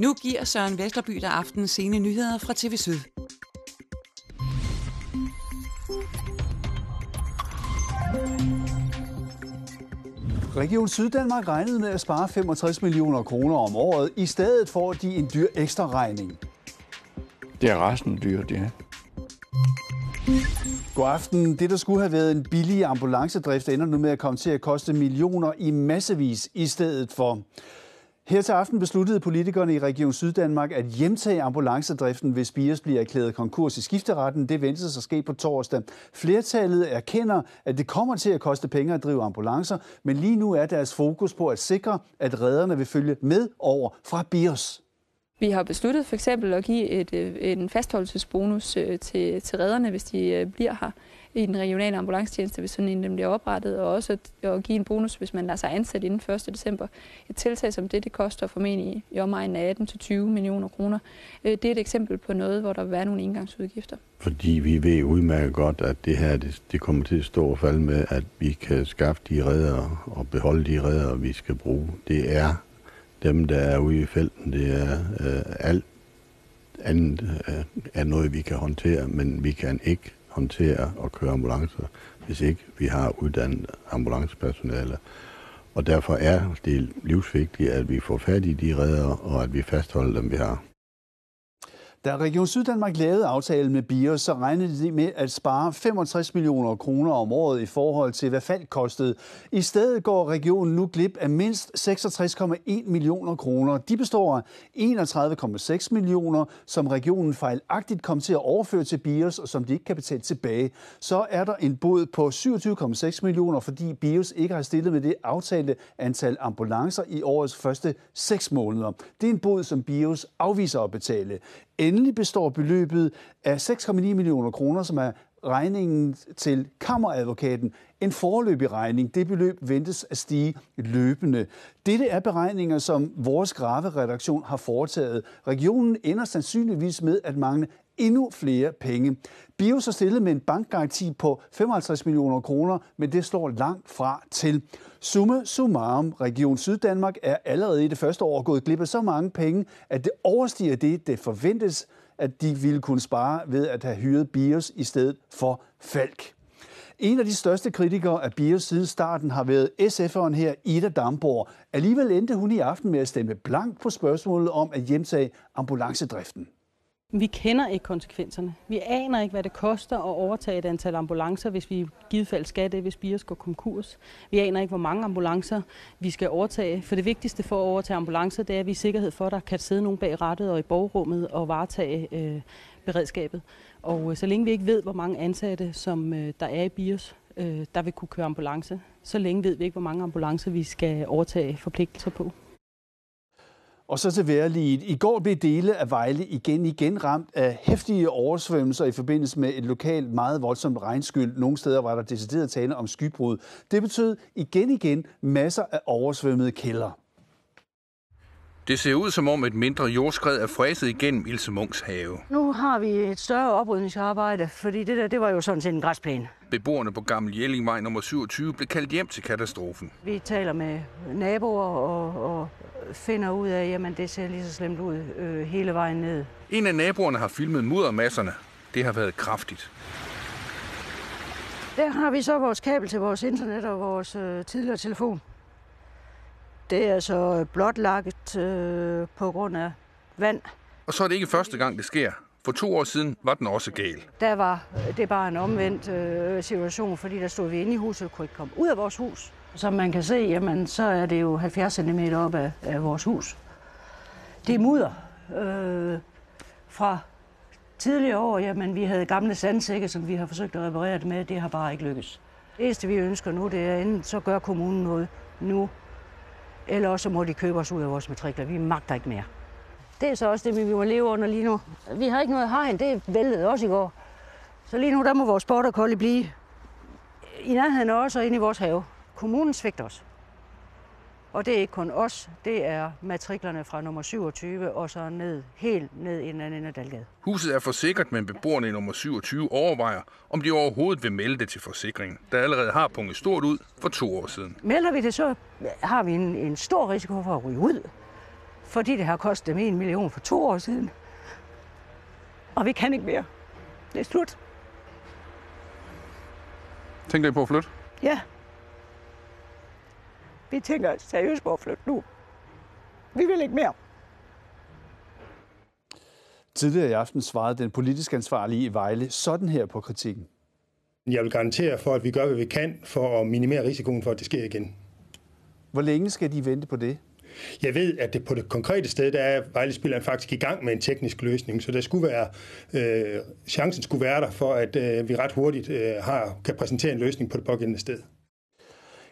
Nu giver Søren Vesterby der aften sene nyheder fra TV Syd. Region Syddanmark regnede med at spare 65 millioner kroner om året. I stedet får de en dyr ekstra regning. Det er resten dyrt, ja. God aften. Det, der skulle have været en billig ambulancedrift, ender nu med at komme til at koste millioner i massevis i stedet for. Her til aften besluttede politikerne i Region Syddanmark at hjemtage ambulancedriften, hvis Bias bliver erklæret konkurs i skifteretten. Det ventes at ske på torsdag. Flertallet erkender, at det kommer til at koste penge at drive ambulancer, men lige nu er deres fokus på at sikre, at redderne vil følge med over fra Bias. Vi har besluttet for eksempel at give et, øh, en fastholdelsesbonus øh, til, til redderne, hvis de øh, bliver her i den regionale ambulancetjeneste, hvis sådan en bliver oprettet, og også at, at give en bonus, hvis man lader sig ansat inden 1. december. Et tiltag som det, det koster formentlig i omegnen af 18-20 millioner kroner. Øh, det er et eksempel på noget, hvor der vil være nogle indgangsudgifter. Fordi vi ved udmærket godt, at det her det, det kommer til at stå og falde med, at vi kan skaffe de redder og beholde de redder, vi skal bruge. Det er dem, der er ude i felten. Det er øh, alt andet øh, er noget, vi kan håndtere, men vi kan ikke håndtere og køre ambulancer, hvis ikke vi har uddannet ambulancepersonale. Og derfor er det livsvigtigt, at vi får fat i de redder, og at vi fastholder dem, vi har. Da Region Syddanmark lavede aftalen med BIOS, så regnede de med at spare 65 millioner kroner om året i forhold til, hvad fald kostede. I stedet går regionen nu glip af mindst 66,1 millioner kroner. De består af 31,6 millioner, som regionen fejlagtigt kom til at overføre til BIOS, og som de ikke kan betale tilbage. Så er der en bod på 27,6 millioner, fordi BIOS ikke har stillet med det aftalte antal ambulancer i årets første 6 måneder. Det er en bod, som BIOS afviser at betale. Endelig består beløbet af 6,9 millioner kroner, som er regningen til kammeradvokaten. En forløbig regning. Det beløb ventes at stige løbende. Dette er beregninger, som vores graveredaktion har foretaget. Regionen ender sandsynligvis med at mangle endnu flere penge. Bios har stillet med en bankgaranti på 55 millioner kroner, men det står langt fra til. Summe summarum, Region Syddanmark er allerede i det første år gået glip af så mange penge, at det overstiger det, det forventes, at de ville kunne spare ved at have hyret Bios i stedet for Falk. En af de største kritikere af Bios siden starten har været SF'eren her, Ida Damborg. Alligevel endte hun i aften med at stemme blank på spørgsmålet om at hjemtage ambulancedriften. Vi kender ikke konsekvenserne. Vi aner ikke, hvad det koster at overtage et antal ambulancer, hvis vi i givet fald skal det, hvis Bios går konkurs. Vi aner ikke, hvor mange ambulancer vi skal overtage. For det vigtigste for at overtage ambulancer, det er, at vi er sikkerhed for, at der kan sidde nogen bag rattet og i borgerummet og varetage øh, beredskabet. Og øh, så længe vi ikke ved, hvor mange ansatte, som øh, der er i BIOS, øh, der vil kunne køre ambulance, så længe ved vi ikke, hvor mange ambulancer vi skal overtage forpligtelser på. Og så til vejrliget. I går blev dele af Vejle igen igen ramt af hæftige oversvømmelser i forbindelse med et lokalt meget voldsomt regnskyld. Nogle steder var der decideret tale om skybrud. Det betød igen igen masser af oversvømmede kælder. Det ser ud som om et mindre jordskred er fræset igennem Ilse Munks have. Nu har vi et større oprydningsarbejde, fordi det der, det var jo sådan set en græsplæne. Beboerne på Gammel Jellingvej nummer 27 blev kaldt hjem til katastrofen. Vi taler med naboer og, og finder ud af, at det ser lige så slemt ud øh, hele vejen ned. En af naboerne har filmet muddermasserne. Det har været kraftigt. Der har vi så vores kabel til vores internet og vores øh, tidligere telefon. Det er så blotlagt øh, på grund af vand. Og så er det ikke første gang, det sker. For to år siden var den også gal. Der var det bare en omvendt øh, situation, fordi der stod vi inde i huset og kunne ikke komme ud af vores hus. Som man kan se, jamen, så er det jo 70 cm op af, af vores hus. Det er mudder. Øh, fra tidligere år, jamen, vi havde gamle sandsække, som vi har forsøgt at reparere det med. Det har bare ikke lykkes. Det eneste, vi ønsker nu, det er, enten så gør kommunen noget nu, eller også må de købe os ud af vores matrikler. Vi magter ikke mere. Det er så også det, vi må leve under lige nu. Vi har ikke noget hegn, det væltede også i går. Så lige nu, der må vores border collie blive i nærheden også og inde i vores have. Kommunen svigter os. Og det er ikke kun os, det er matriklerne fra nummer 27 og så ned, helt ned i den anden Dalgade. Huset er forsikret, men beboerne i nummer 27 overvejer, om de overhovedet vil melde det til forsikringen, der allerede har punget stort ud for to år siden. Melder vi det, så har vi en, en stor risiko for at ryge ud. fordi det har kostet dem en million for to år siden. Og vi kan ikke mere. Det er slut. Tænker I på at flytte? Ja. Vi tænker seriøst på at flytte nu. Vi vil ikke mere. Tidligere i aften svarede den politisk ansvarlige i Vejle sådan her på kritikken. Jeg vil garantere for, at vi gør, hvad vi kan for at minimere risikoen for, at det sker igen. Hvor længe skal de vente på det? Jeg ved, at det på det konkrete sted, der er Vejle faktisk i gang med en teknisk løsning, så der skulle være, øh, chancen skulle være der for, at øh, vi ret hurtigt øh, har, kan præsentere en løsning på det pågældende sted.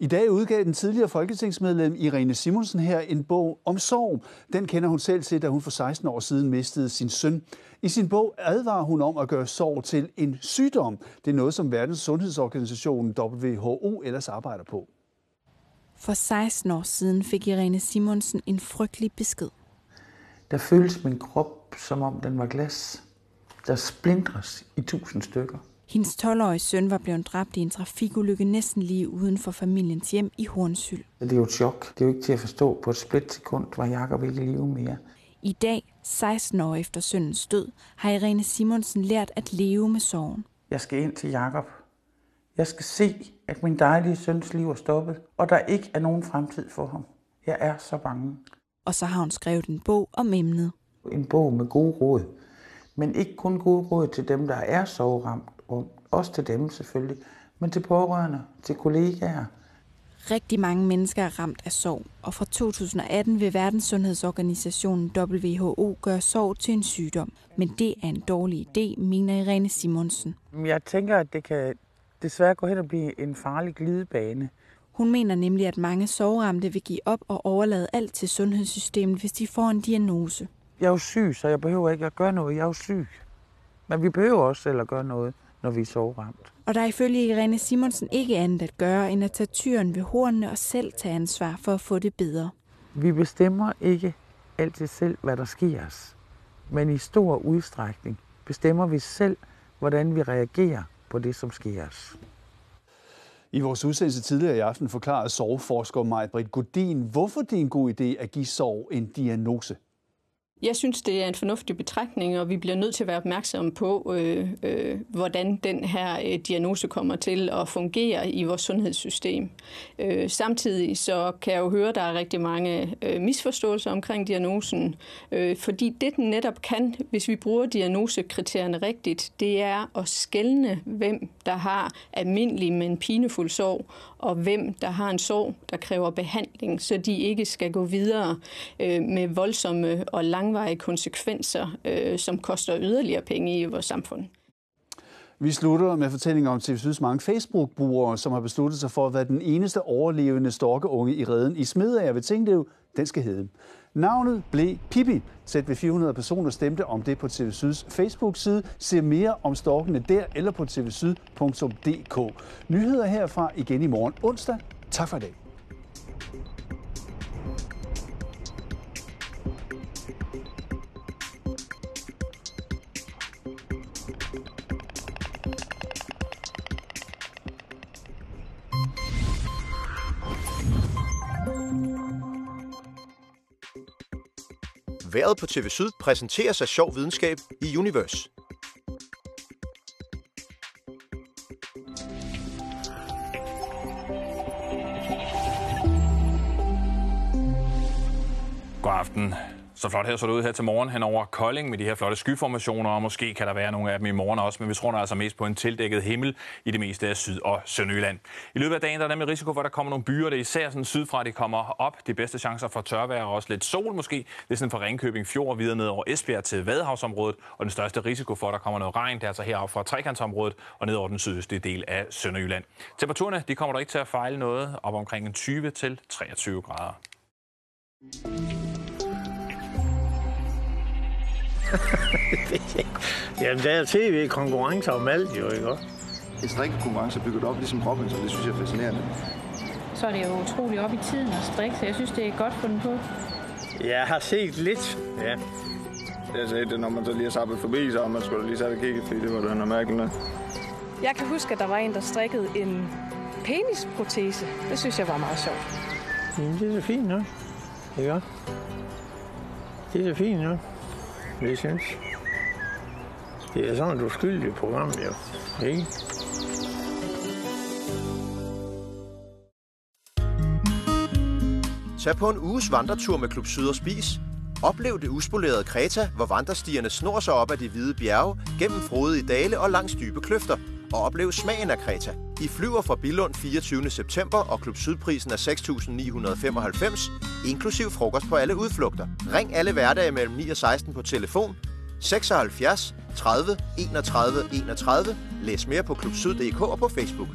I dag udgav den tidligere folketingsmedlem Irene Simonsen her en bog om sorg. Den kender hun selv til, da hun for 16 år siden mistede sin søn. I sin bog advarer hun om at gøre sorg til en sygdom. Det er noget, som Verdens Sundhedsorganisation WHO ellers arbejder på. For 16 år siden fik Irene Simonsen en frygtelig besked. Der føles min krop, som om den var glas. Der splindres i tusind stykker. Hendes 12-årige søn var blevet dræbt i en trafikulykke næsten lige uden for familiens hjem i Hornsyld. Det er jo et chok. Det er jo ikke til at forstå. På et splitsekund var Jacob ikke i live mere. I dag, 16 år efter sønnens død, har Irene Simonsen lært at leve med sorgen. Jeg skal ind til Jakob. Jeg skal se, at min dejlige søns liv er stoppet, og der ikke er nogen fremtid for ham. Jeg er så bange. Og så har hun skrevet en bog om emnet. En bog med gode råd. Men ikke kun gode råd til dem, der er sorgramt, og også til dem selvfølgelig, men til pårørende, til kollegaer. Rigtig mange mennesker er ramt af sorg, og fra 2018 vil Verdenssundhedsorganisationen WHO gøre sorg til en sygdom. Men det er en dårlig idé, mener Irene Simonsen. Jeg tænker, at det kan desværre gå hen og blive en farlig glidebane. Hun mener nemlig, at mange sorgramte vil give op og overlade alt til sundhedssystemet, hvis de får en diagnose. Jeg er jo syg, så jeg behøver ikke at gøre noget. Jeg er jo syg. Men vi behøver også selv at gøre noget, når vi er sorgramt. Og der er ifølge Irene Simonsen ikke andet at gøre, end at tage tyren ved hornene og selv tage ansvar for at få det bedre. Vi bestemmer ikke altid selv, hvad der sker os. Men i stor udstrækning bestemmer vi selv, hvordan vi reagerer på det, som sker os. I vores udsendelse tidligere i aften forklarede sorgforsker Maj-Britt Godin, hvorfor det er en god idé at give sorg en diagnose. Jeg synes, det er en fornuftig betragtning, og vi bliver nødt til at være opmærksomme på, øh, øh, hvordan den her øh, diagnose kommer til at fungere i vores sundhedssystem. Øh, samtidig så kan jeg jo høre, at der er rigtig mange øh, misforståelser omkring diagnosen, øh, fordi det den netop kan, hvis vi bruger diagnosekriterierne rigtigt, det er at skelne, hvem der har almindelig, men pinefuld sorg, og hvem der har en sorg, der kræver behandling, så de ikke skal gå videre øh, med voldsomme og langvarige konsekvenser, øh, som koster yderligere penge i vores samfund. Vi slutter med fortællinger om TV Syds mange Facebook-brugere, som har besluttet sig for at være den eneste overlevende storkeunge i redden i Smedager ved Tinglev. Den skal hedde. Navnet blev Pippi. Sæt ved 400 personer stemte om det på TV Syds Facebook-side. Se mere om storkene der eller på tvsyd.dk. Nyheder herfra igen i morgen onsdag. Tak for i dag. Vejret på TV Syd præsenteres sig sjov videnskab i Universe. God aften. Så flot her så det ud her til morgen hen over Kolding med de her flotte skyformationer, og måske kan der være nogle af dem i morgen også, men vi tror altså mest på en tildækket himmel i det meste af Syd- og Sønderjylland. I løbet af dagen der er der nemlig risiko for, at der kommer nogle byer, der især sådan sydfra, de kommer op. De bedste chancer for tørvejr og også lidt sol måske. Det er sådan fra Ringkøbing Fjord videre ned over Esbjerg til Vadehavsområdet, og den største risiko for, at der kommer noget regn, det er altså heroppe fra Trekantsområdet og ned over den sydøstlige del af Sønderjylland. Temperaturerne de kommer der ikke til at fejle noget, op omkring 20 til 23 grader. Jamen, der er tv-konkurrencer om alt, jo, ikke En strikkekonkurrence er bygget op ligesom Robinson, det synes jeg er fascinerende. Så er det jo utroligt op i tiden at strikke, så jeg synes, det er godt fundet på. Jeg har set lidt, ja. Jeg sagde det, når man så lige har sappet forbi, så man skulle lige sætte og kigge, fordi det var noget mærkeligt. Jeg kan huske, at der var en, der strikkede en penisprotese. Det synes jeg var meget sjovt. Jamen, det er så fint, nok. Ikke Det er da fint, ja. Det synes Det er sådan et uskyldigt program, jo. Ikke? Tag på en uges vandretur med Klub Syd og Spis. Oplev det uspolerede Kreta, hvor vandrestierne snor sig op ad de hvide bjerge, gennem frodige dale og langs dybe kløfter. Og oplev smagen af Kreta. I flyver fra Billund 24. september, og Klub Sydprisen er 6.995, inklusiv frokost på alle udflugter. Ring alle hverdage mellem 9 og 16 på telefon 76 30 31 31. Læs mere på klubsyd.dk og på Facebook.